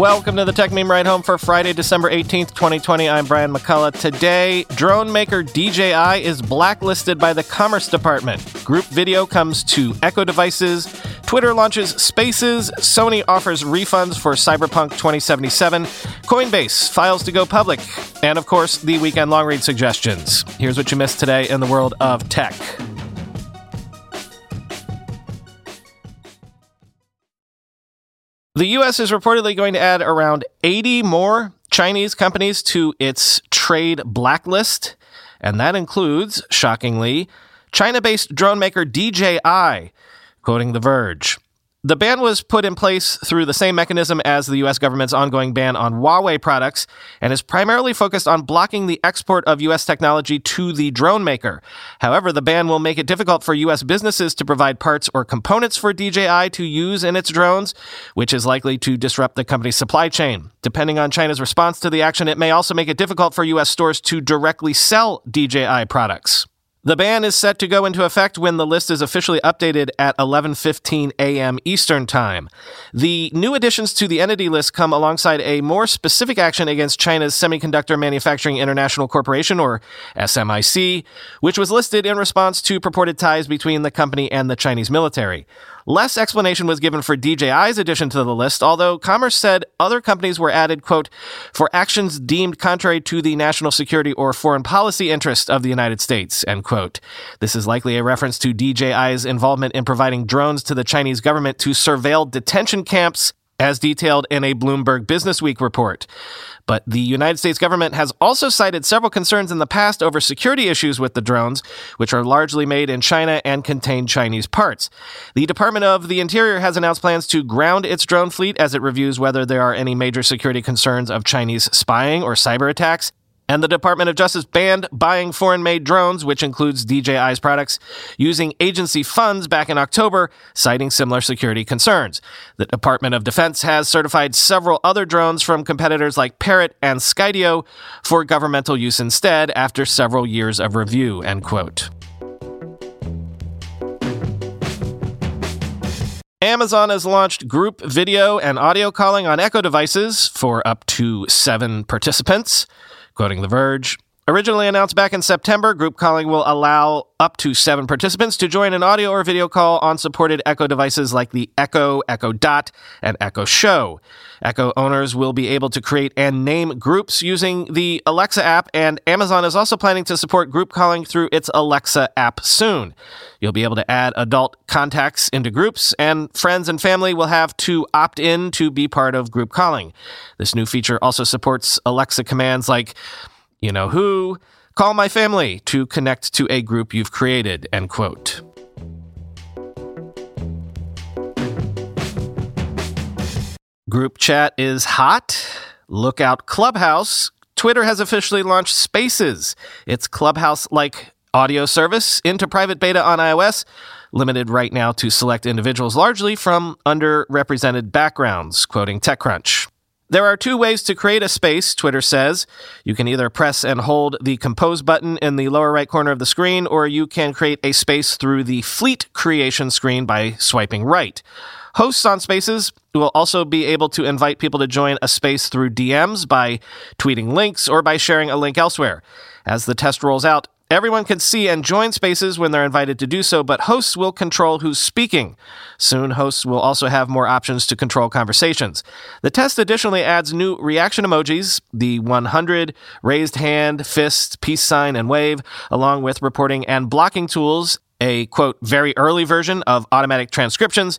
Welcome to the Techmeme Ride Home for Friday, December 18th, 2020. I'm Brian McCullough. Today, drone maker DJI is blacklisted by the Commerce Department. Group video comes to Echo devices. Twitter launches Spaces. Sony offers refunds for Cyberpunk 2077. Coinbase files to go public. And of course, the weekend long read suggestions. Here's what you missed today in the world of tech. The U.S. is reportedly going to add around 80 more Chinese companies to its trade blacklist, and that includes, shockingly, China based drone maker DJI, quoting The Verge. The ban was put in place through the same mechanism as the US government's ongoing ban on Huawei products and is primarily focused on blocking the export of US technology to the drone maker. However, the ban will make it difficult for US businesses to provide parts or components for DJI to use in its drones, which is likely to disrupt the company's supply chain. Depending on China's response to the action, it may also make it difficult for US stores to directly sell DJI products. The ban is set to go into effect when the list is officially updated at 11:15 a.m. Eastern Time. The new additions to the entity list come alongside a more specific action against China's Semiconductor Manufacturing International Corporation or SMIC, which was listed in response to purported ties between the company and the Chinese military. Less explanation was given for DJI's addition to the list, although Commerce said other companies were added, quote, for actions deemed contrary to the national security or foreign policy interest of the United States, end quote. This is likely a reference to DJI's involvement in providing drones to the Chinese government to surveil detention camps as detailed in a Bloomberg Businessweek report. But the United States government has also cited several concerns in the past over security issues with the drones, which are largely made in China and contain Chinese parts. The Department of the Interior has announced plans to ground its drone fleet as it reviews whether there are any major security concerns of Chinese spying or cyber attacks. And the Department of Justice banned buying foreign made drones, which includes DJI's products, using agency funds back in October, citing similar security concerns. The Department of Defense has certified several other drones from competitors like Parrot and Skydio for governmental use instead after several years of review, end quote. Amazon has launched group video and audio calling on Echo devices for up to seven participants. Quoting The Verge, Originally announced back in September, group calling will allow up to seven participants to join an audio or video call on supported Echo devices like the Echo, Echo Dot, and Echo Show. Echo owners will be able to create and name groups using the Alexa app, and Amazon is also planning to support group calling through its Alexa app soon. You'll be able to add adult contacts into groups, and friends and family will have to opt in to be part of group calling. This new feature also supports Alexa commands like you know who, call my family to connect to a group you've created, end quote. Group chat is hot. Look out Clubhouse. Twitter has officially launched Spaces, its Clubhouse like audio service, into private beta on iOS, limited right now to select individuals largely from underrepresented backgrounds, quoting TechCrunch. There are two ways to create a space, Twitter says. You can either press and hold the compose button in the lower right corner of the screen, or you can create a space through the fleet creation screen by swiping right. Hosts on Spaces will also be able to invite people to join a space through DMs by tweeting links or by sharing a link elsewhere. As the test rolls out, Everyone can see and join spaces when they're invited to do so, but hosts will control who's speaking. Soon, hosts will also have more options to control conversations. The test additionally adds new reaction emojis, the 100, raised hand, fist, peace sign, and wave, along with reporting and blocking tools a quote, very early version of automatic transcriptions,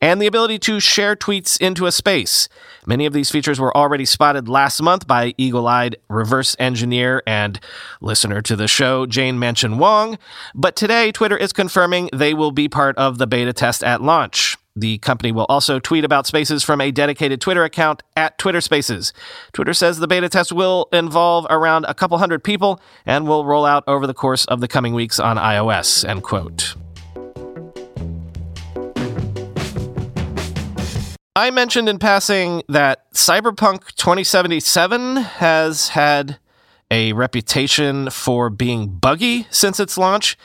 and the ability to share tweets into a space. Many of these features were already spotted last month by eagle eyed reverse engineer and listener to the show, Jane Manchun Wong, but today Twitter is confirming they will be part of the beta test at launch. The company will also tweet about Spaces from a dedicated Twitter account at Twitter Spaces. Twitter says the beta test will involve around a couple hundred people and will roll out over the course of the coming weeks on iOS. End quote. I mentioned in passing that Cyberpunk 2077 has had a reputation for being buggy since its launch.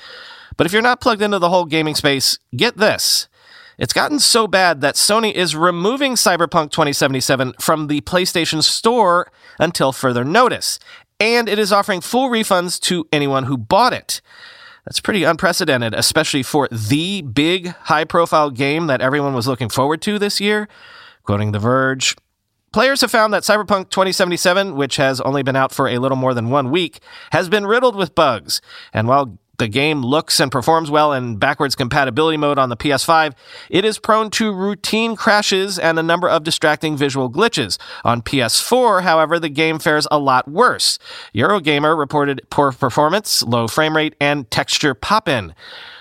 But if you're not plugged into the whole gaming space, get this. It's gotten so bad that Sony is removing Cyberpunk 2077 from the PlayStation Store until further notice, and it is offering full refunds to anyone who bought it. That's pretty unprecedented, especially for the big high profile game that everyone was looking forward to this year. Quoting The Verge, Players have found that Cyberpunk 2077, which has only been out for a little more than one week, has been riddled with bugs. And while the game looks and performs well in backwards compatibility mode on the PS5, it is prone to routine crashes and a number of distracting visual glitches. On PS4, however, the game fares a lot worse. Eurogamer reported poor performance, low frame rate, and texture pop in.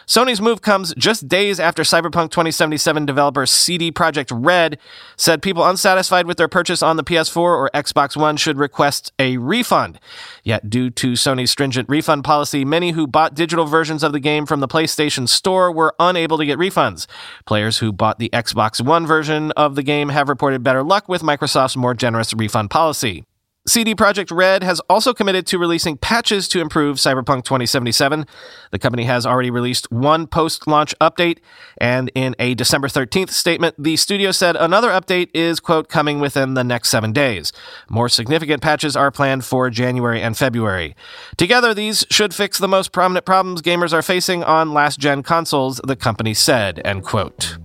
Sony's move comes just days after Cyberpunk 2077 developer CD Projekt Red said people unsatisfied with their purchase on the PS4 or Xbox One should request a refund. Yet, due to Sony's stringent refund policy, many who bought digital versions of the game from the PlayStation Store were unable to get refunds. Players who bought the Xbox One version of the game have reported better luck with Microsoft's more generous refund policy. CD Projekt Red has also committed to releasing patches to improve Cyberpunk 2077. The company has already released one post launch update, and in a December 13th statement, the studio said another update is, quote, coming within the next seven days. More significant patches are planned for January and February. Together, these should fix the most prominent problems gamers are facing on last gen consoles, the company said, end quote.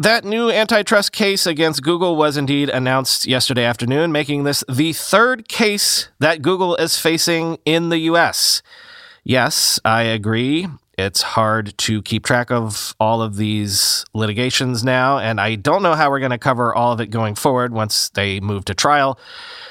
That new antitrust case against Google was indeed announced yesterday afternoon, making this the third case that Google is facing in the US. Yes, I agree. It's hard to keep track of all of these litigations now, and I don't know how we're going to cover all of it going forward once they move to trial.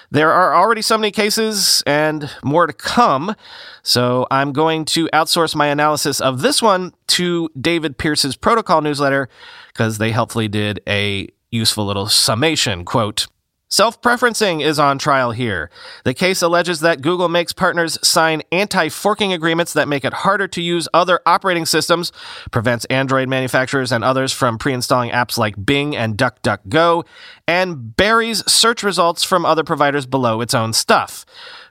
There are already so many cases and more to come, so I'm going to outsource my analysis of this one to David Pierce's protocol newsletter because they helpfully did a useful little summation. Quote, Self preferencing is on trial here. The case alleges that Google makes partners sign anti forking agreements that make it harder to use other operating systems, prevents Android manufacturers and others from pre installing apps like Bing and DuckDuckGo, and buries search results from other providers below its own stuff.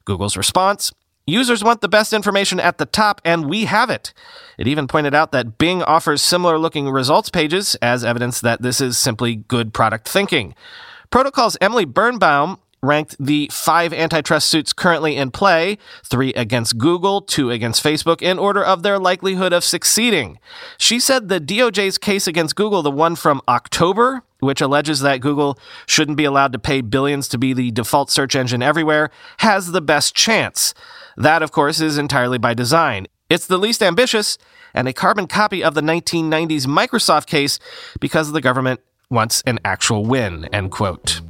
Google's response Users want the best information at the top, and we have it. It even pointed out that Bing offers similar looking results pages as evidence that this is simply good product thinking. Protocol's Emily Birnbaum ranked the five antitrust suits currently in play three against Google, two against Facebook, in order of their likelihood of succeeding. She said the DOJ's case against Google, the one from October, which alleges that Google shouldn't be allowed to pay billions to be the default search engine everywhere, has the best chance. That, of course, is entirely by design. It's the least ambitious and a carbon copy of the 1990s Microsoft case because the government wants an actual win, end quote.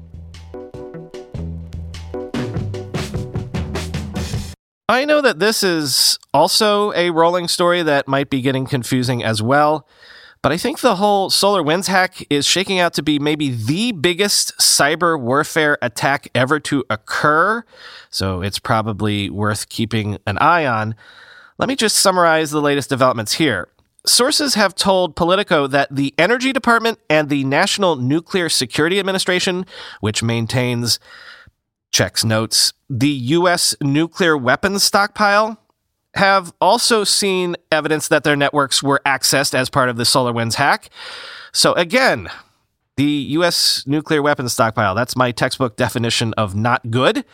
I know that this is also a rolling story that might be getting confusing as well, but I think the whole SolarWinds hack is shaking out to be maybe the biggest cyber warfare attack ever to occur, so it's probably worth keeping an eye on. Let me just summarize the latest developments here. Sources have told Politico that the Energy Department and the National Nuclear Security Administration, which maintains, checks notes, the U.S. nuclear weapons stockpile, have also seen evidence that their networks were accessed as part of the SolarWinds hack. So, again, the U.S. nuclear weapons stockpile, that's my textbook definition of not good.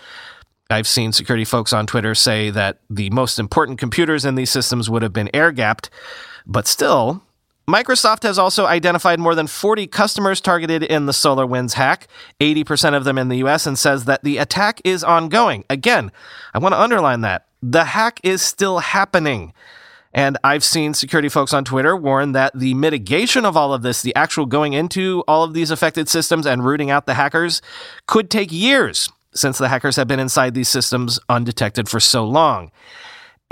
I've seen security folks on Twitter say that the most important computers in these systems would have been air gapped. But still, Microsoft has also identified more than 40 customers targeted in the SolarWinds hack, 80% of them in the US, and says that the attack is ongoing. Again, I want to underline that. The hack is still happening. And I've seen security folks on Twitter warn that the mitigation of all of this, the actual going into all of these affected systems and rooting out the hackers, could take years since the hackers have been inside these systems undetected for so long.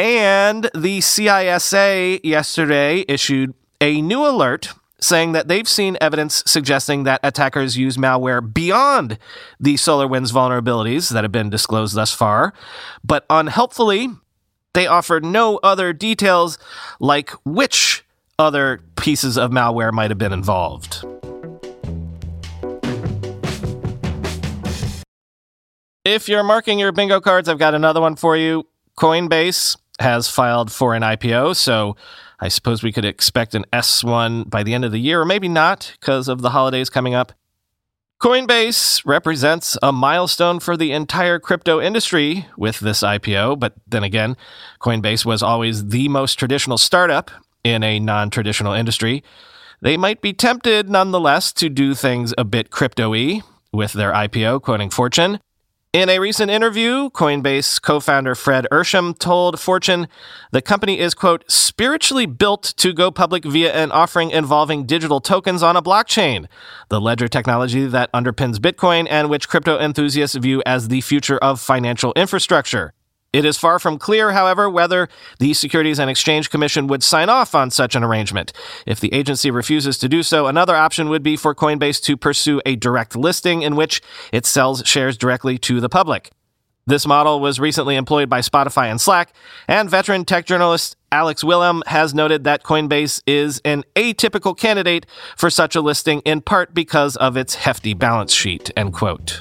And the CISA yesterday issued a new alert saying that they've seen evidence suggesting that attackers use malware beyond the SolarWinds vulnerabilities that have been disclosed thus far. But unhelpfully, they offered no other details like which other pieces of malware might have been involved. If you're marking your bingo cards, I've got another one for you. Coinbase has filed for an IPO, so I suppose we could expect an S1 by the end of the year, or maybe not because of the holidays coming up. Coinbase represents a milestone for the entire crypto industry with this IPO, but then again, Coinbase was always the most traditional startup in a non traditional industry. They might be tempted nonetheless to do things a bit crypto y with their IPO, quoting Fortune. In a recent interview, Coinbase co founder Fred Ehrsam told Fortune the company is, quote, spiritually built to go public via an offering involving digital tokens on a blockchain, the ledger technology that underpins Bitcoin and which crypto enthusiasts view as the future of financial infrastructure. It is far from clear, however, whether the Securities and Exchange Commission would sign off on such an arrangement. If the agency refuses to do so, another option would be for Coinbase to pursue a direct listing in which it sells shares directly to the public. This model was recently employed by Spotify and Slack, and veteran tech journalist Alex Wilhelm has noted that Coinbase is an atypical candidate for such a listing in part because of its hefty balance sheet, end quote.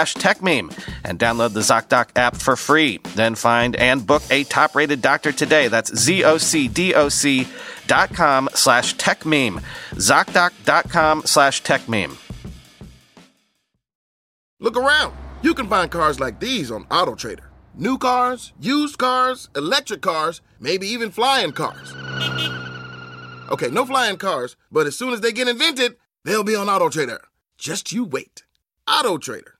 slash techmeme and download the ZocDoc app for free. Then find and book a top rated doctor today. That's Z-O-C-D-O-C dot com slash techmeme. ZocDoc.com slash techmeme. Look around. You can find cars like these on AutoTrader. New cars, used cars, electric cars, maybe even flying cars. Okay, no flying cars, but as soon as they get invented, they'll be on AutoTrader. Just you wait. AutoTrader.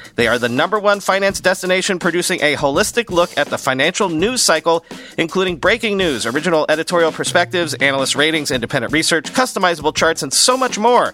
They are the number one finance destination producing a holistic look at the financial news cycle, including breaking news, original editorial perspectives, analyst ratings, independent research, customizable charts, and so much more.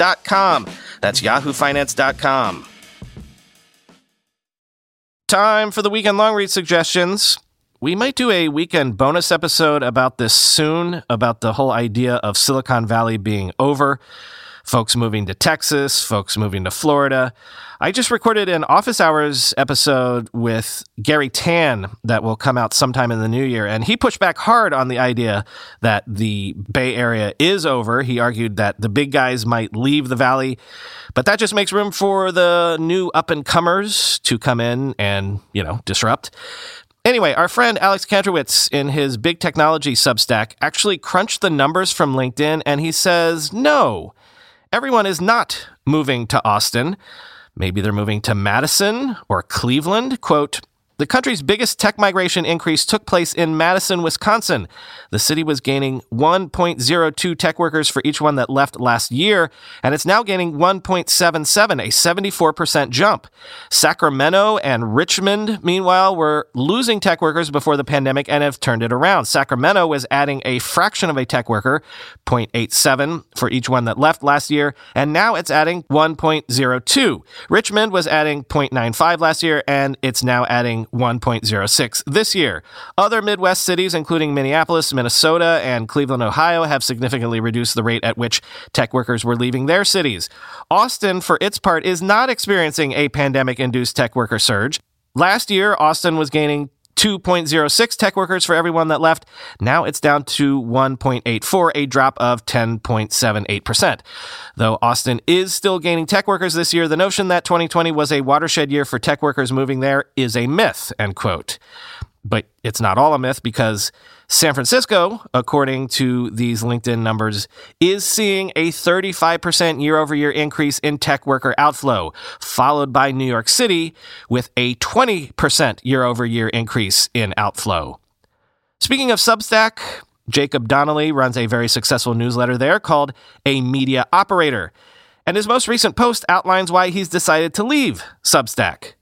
That's yahoofinance.com. Time for the weekend long read suggestions. We might do a weekend bonus episode about this soon, about the whole idea of Silicon Valley being over folks moving to Texas, folks moving to Florida. I just recorded an office hours episode with Garry Tan that will come out sometime in the new year. And he pushed back hard on the idea that the Bay Area is over. He argued that the big guys might leave the valley, but that just makes room for the new up and comers to come in and, you know, disrupt. Anyway, our friend Alex Kantrowitz in his big technology substack actually crunched the numbers from LinkedIn and he says, no, everyone is not moving to Austin. Maybe they're moving to Madison or Cleveland. Quote, The country's biggest tech migration increase took place in Madison, Wisconsin. The city was gaining 1.02 tech workers for each one that left last year, and it's now gaining 1.77, a 74% jump. Sacramento and Richmond, meanwhile, were losing tech workers before the pandemic and have turned it around. Sacramento was adding a fraction of a tech worker, 0.87 for each one that left last year, and now it's adding 1.02. Richmond was adding 0.95 last year, and it's now adding 1.06 this year. Other Midwest cities, including Minneapolis, Minnesota, and Cleveland, Ohio, have significantly reduced the rate at which tech workers were leaving their cities. Austin, for its part, is not experiencing a pandemic induced tech worker surge. Last year, Austin was gaining 2.06 tech workers for everyone that left. Now it's down to 1.84, a drop of 10.78%. Though Austin is still gaining tech workers this year, the notion that 2020 was a watershed year for tech workers moving there is a myth, end quote. But it's not all a myth because San Francisco, according to these LinkedIn numbers, is seeing a 35% year over year increase in tech worker outflow, followed by New York City with a 20% year over year increase in outflow. Speaking of Substack, Jacob Donnelly runs a very successful newsletter there called A Media Operator. And his most recent post outlines why he's decided to leave Substack.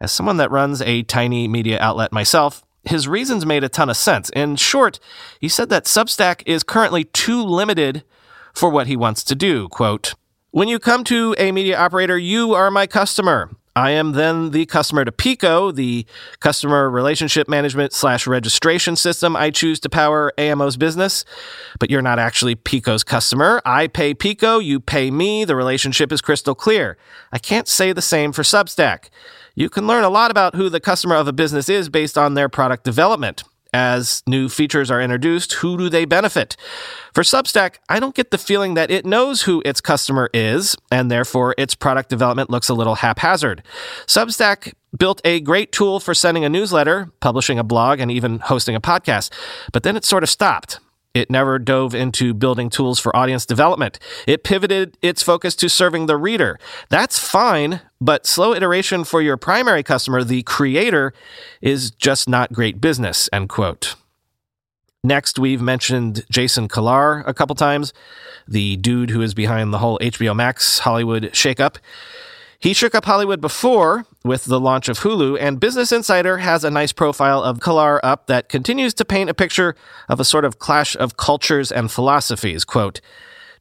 As someone that runs a tiny media outlet myself, his reasons made a ton of sense. In short, he said that Substack is currently too limited for what he wants to do. Quote, when you come to a media operator, you are my customer. I am then the customer to Pico, the customer relationship management slash registration system I choose to power AMO's business. But you're not actually Pico's customer. I pay Pico, you pay me. The relationship is crystal clear. I can't say the same for Substack. You can learn a lot about who the customer of a business is based on their product development. As new features are introduced, who do they benefit? For Substack, I don't get the feeling that it knows who its customer is, and therefore its product development looks a little haphazard. Substack built a great tool for sending a newsletter, publishing a blog, and even hosting a podcast, but then it sort of stopped. It never dove into building tools for audience development. It pivoted its focus to serving the reader. That's fine, but slow iteration for your primary customer, the creator, is just not great business, end quote. Next, we've mentioned Jason Kilar a couple times, the dude who is behind the whole HBO Max Hollywood shakeup. He shook up Hollywood before with the launch of Hulu, and Business Insider has a nice profile of Kilar up that continues to paint a picture of a sort of clash of cultures and philosophies. Quote,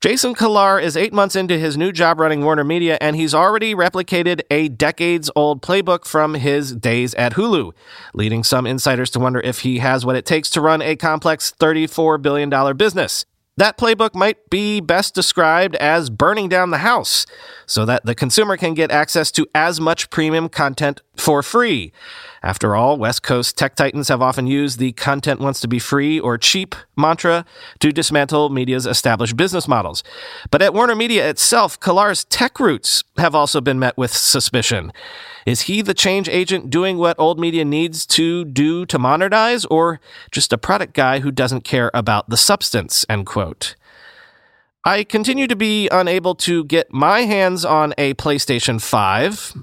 Jason Kilar is eight months into his new job running WarnerMedia, and he's already replicated a decades old playbook from his days at Hulu, leading some insiders to wonder if he has what it takes to run a complex $34 billion business. That playbook might be best described as burning down the house so that the consumer can get access to as much premium content for free. After all, West Coast tech titans have often used the content wants to be free or cheap mantra to dismantle media's established business models. But at WarnerMedia itself, Kilar's tech roots have also been met with suspicion. Is he the change agent doing what old media needs to do to modernize, or just a product guy who doesn't care about the substance? End quote. I continue to be unable to get my hands on a PlayStation 5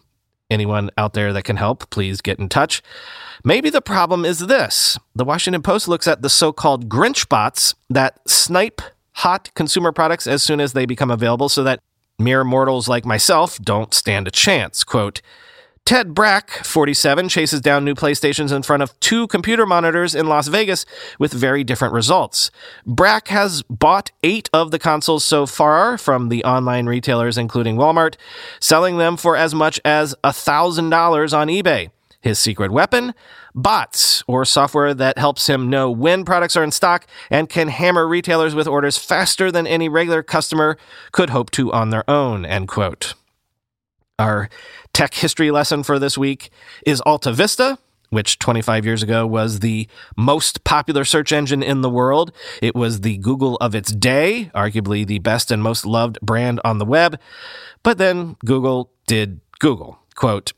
anyone out there that can help, please get in touch. Maybe the problem is this the Washington Post looks at the so called Grinch bots that snipe hot consumer products as soon as they become available so that mere mortals like myself don't stand a chance. Quote, Ted Brack, 47, chases down new PlayStations in front of two computer monitors in Las Vegas with very different results. Brack has bought eight of the consoles so far from the online retailers, including Walmart, selling them for as much as $1,000 on eBay. His secret weapon? Bots, or software that helps him know when products are in stock and can hammer retailers with orders faster than any regular customer could hope to on their own, end quote. Our tech history lesson for this week is AltaVista, which 25 years ago was the most popular search engine in the world. It was the Google of its day, arguably the best and most loved brand on the web. But then Google did Google. Quote,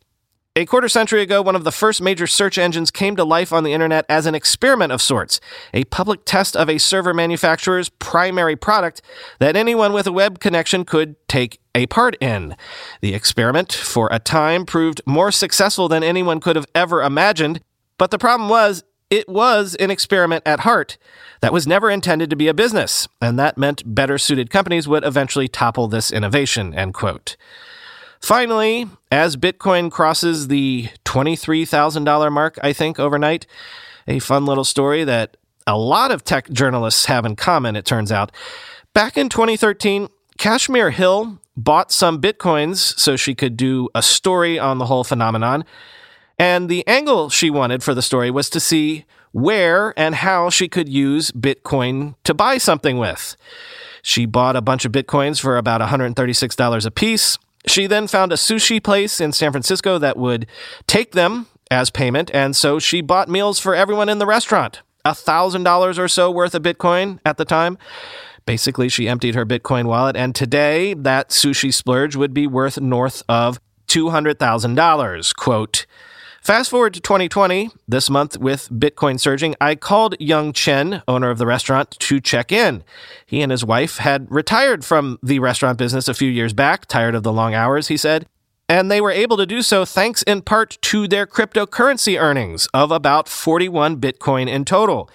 A quarter century ago, one of the first major search engines came to life on the internet as an experiment of sorts, a public test of a server manufacturer's primary product that anyone with a web connection could take a part in. The experiment, for a time, proved more successful than anyone could have ever imagined, but the problem was it was an experiment at heart that was never intended to be a business, and that meant better suited companies would eventually topple this innovation, end quote. Finally, as Bitcoin crosses the $23,000 mark, I think, overnight, a fun little story that a lot of tech journalists have in common, it turns out. Back in 2013, Kashmir Hill bought some Bitcoins so she could do a story on the whole phenomenon. And the angle she wanted for the story was to see where and how she could use Bitcoin to buy something with. She bought a bunch of Bitcoins for about $136 a piece she then found a sushi place in San Francisco that would take them as payment, and so she bought meals for everyone in the restaurant. $1,000 or so worth of Bitcoin at the time. Basically, she emptied her Bitcoin wallet, and today that sushi splurge would be worth north of $200,000. Quote, Fast forward to 2020, this month with Bitcoin surging, I called Young Chen, owner of the restaurant, to check in. He and his wife had retired from the restaurant business a few years back, tired of the long hours, he said and they were able to do so thanks in part to their cryptocurrency earnings of about 41 Bitcoin in total.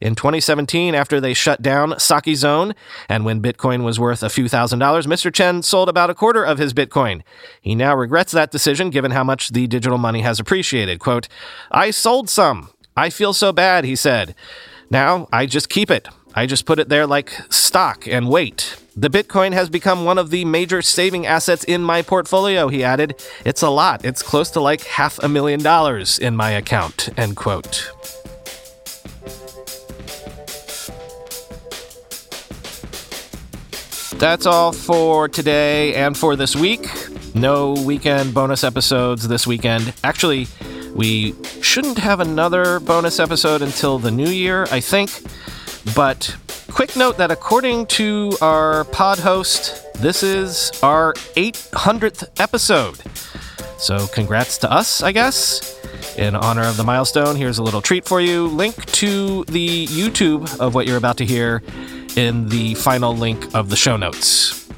In 2017, after they shut down Sake Zone, and when Bitcoin was worth a few thousand dollars, Mr. Chen sold about a quarter of his Bitcoin. He now regrets that decision given how much the digital money has appreciated. Quote, I sold some. I feel so bad, he said. Now I just keep it. I just put it there like stock and wait. The Bitcoin has become one of the major saving assets in my portfolio, he added. It's a lot. It's close to like half a million dollars in my account, end quote. That's all for today and for this week. No weekend bonus episodes this weekend. Actually, we shouldn't have another bonus episode until the new year, I think. But quick note that according to our pod host, this is our 800th episode. So congrats to us, I guess. In honor of the milestone, here's a little treat for you. Link to the YouTube of what you're about to hear in the final link of the show notes.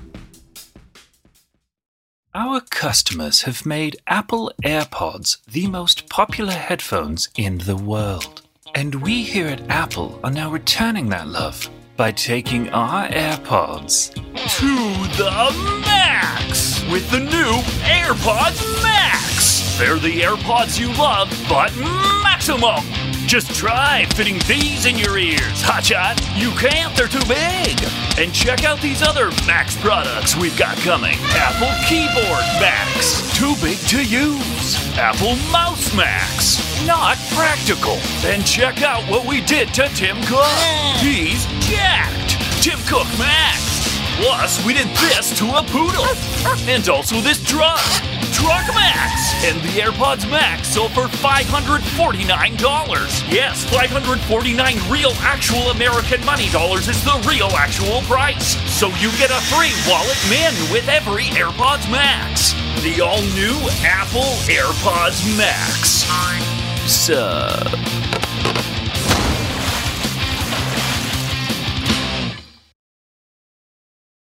Our customers have made Apple AirPods the most popular headphones in the world. And we here at Apple are now returning that love by taking our AirPods to the max with the new AirPods Max. They're the AirPods you love, but maximum. Just try fitting these in your ears, hotshot. You can't, they're too big. And check out these other Max products we've got coming. Apple Keyboard Max, too big to use. Apple Mouse Max, not practical. And check out what we did to Tim Cook. He's jacked. Tim Cook Max. Plus, we did this to a poodle. And also this truck. Truck Max. And the AirPods Max sold for $549. Yes, 549 real actual American money dollars is the real actual price. So you get a free wallet min with every AirPods Max. The all new Apple AirPods Max. Sub.